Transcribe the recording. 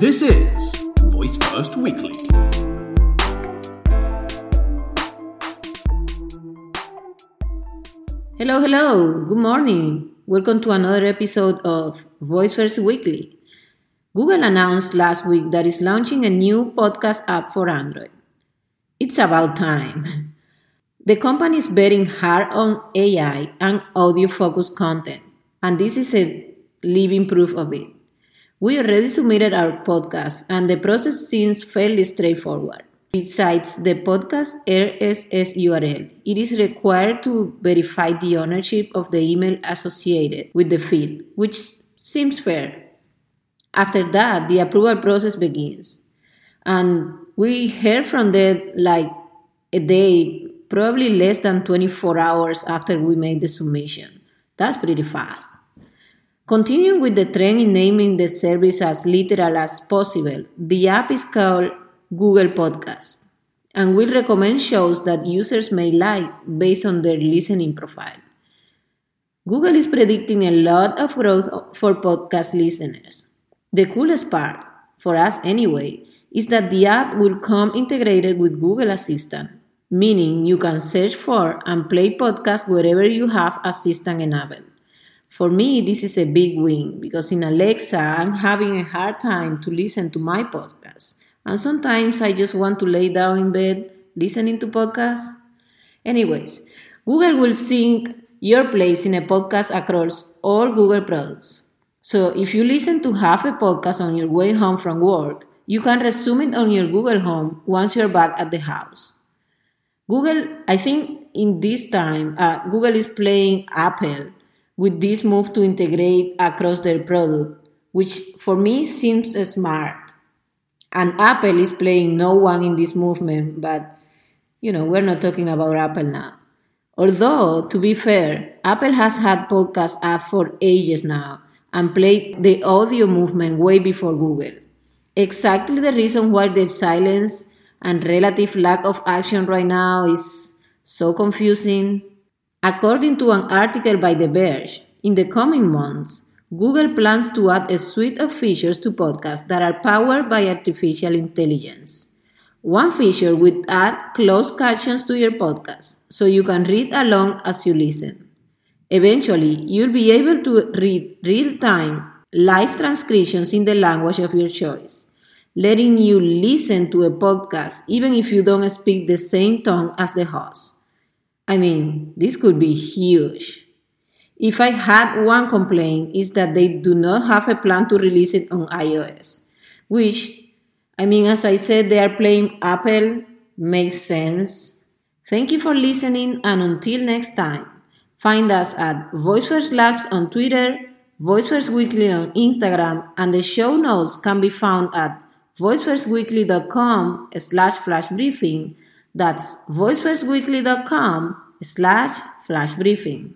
This is Voice First Weekly. Hello, hello. Good morning. Welcome to another episode of Voice First Weekly. Google announced last week that it's launching a new podcast app for Android. It's about time. The company is betting hard on AI and audio focused content, and this is a living proof of it. We already submitted our podcast, and the process seems fairly straightforward. Besides the podcast RSS URL, it is required to verify the ownership of the email associated with the feed, which seems fair. After that, the approval process begins. And we heard from them like a day probably less than 24 hours after we made the submission. That's pretty fast. Continuing with the trend in naming the service as literal as possible, the app is called Google Podcast and will recommend shows that users may like based on their listening profile. Google is predicting a lot of growth for podcast listeners. The coolest part, for us anyway, is that the app will come integrated with Google Assistant meaning you can search for and play podcasts wherever you have Assistant enabled. For me, this is a big win because in Alexa, I'm having a hard time to listen to my podcast. And sometimes I just want to lay down in bed listening to podcasts. Anyways, Google will sync your place in a podcast across all Google products. So if you listen to half a podcast on your way home from work, you can resume it on your Google Home once you're back at the house. Google, I think in this time, uh, Google is playing Apple with this move to integrate across their product, which for me seems smart. And Apple is playing no one in this movement, but you know, we're not talking about Apple now. Although, to be fair, Apple has had podcast app for ages now and played the audio movement way before Google. Exactly the reason why their silence and relative lack of action right now is so confusing. According to an article by The Verge, in the coming months, Google plans to add a suite of features to podcasts that are powered by artificial intelligence. One feature would add closed captions to your podcast so you can read along as you listen. Eventually, you'll be able to read real time live transcriptions in the language of your choice letting you listen to a podcast even if you don't speak the same tongue as the host. I mean, this could be huge. If I had one complaint is that they do not have a plan to release it on iOS, which I mean as I said they are playing Apple makes sense. Thank you for listening and until next time. Find us at Voice First Labs on Twitter, Voice First Weekly on Instagram, and the show notes can be found at voicefirstweekly.com slash flash briefing. That's voicefirstweekly.com slash flash briefing.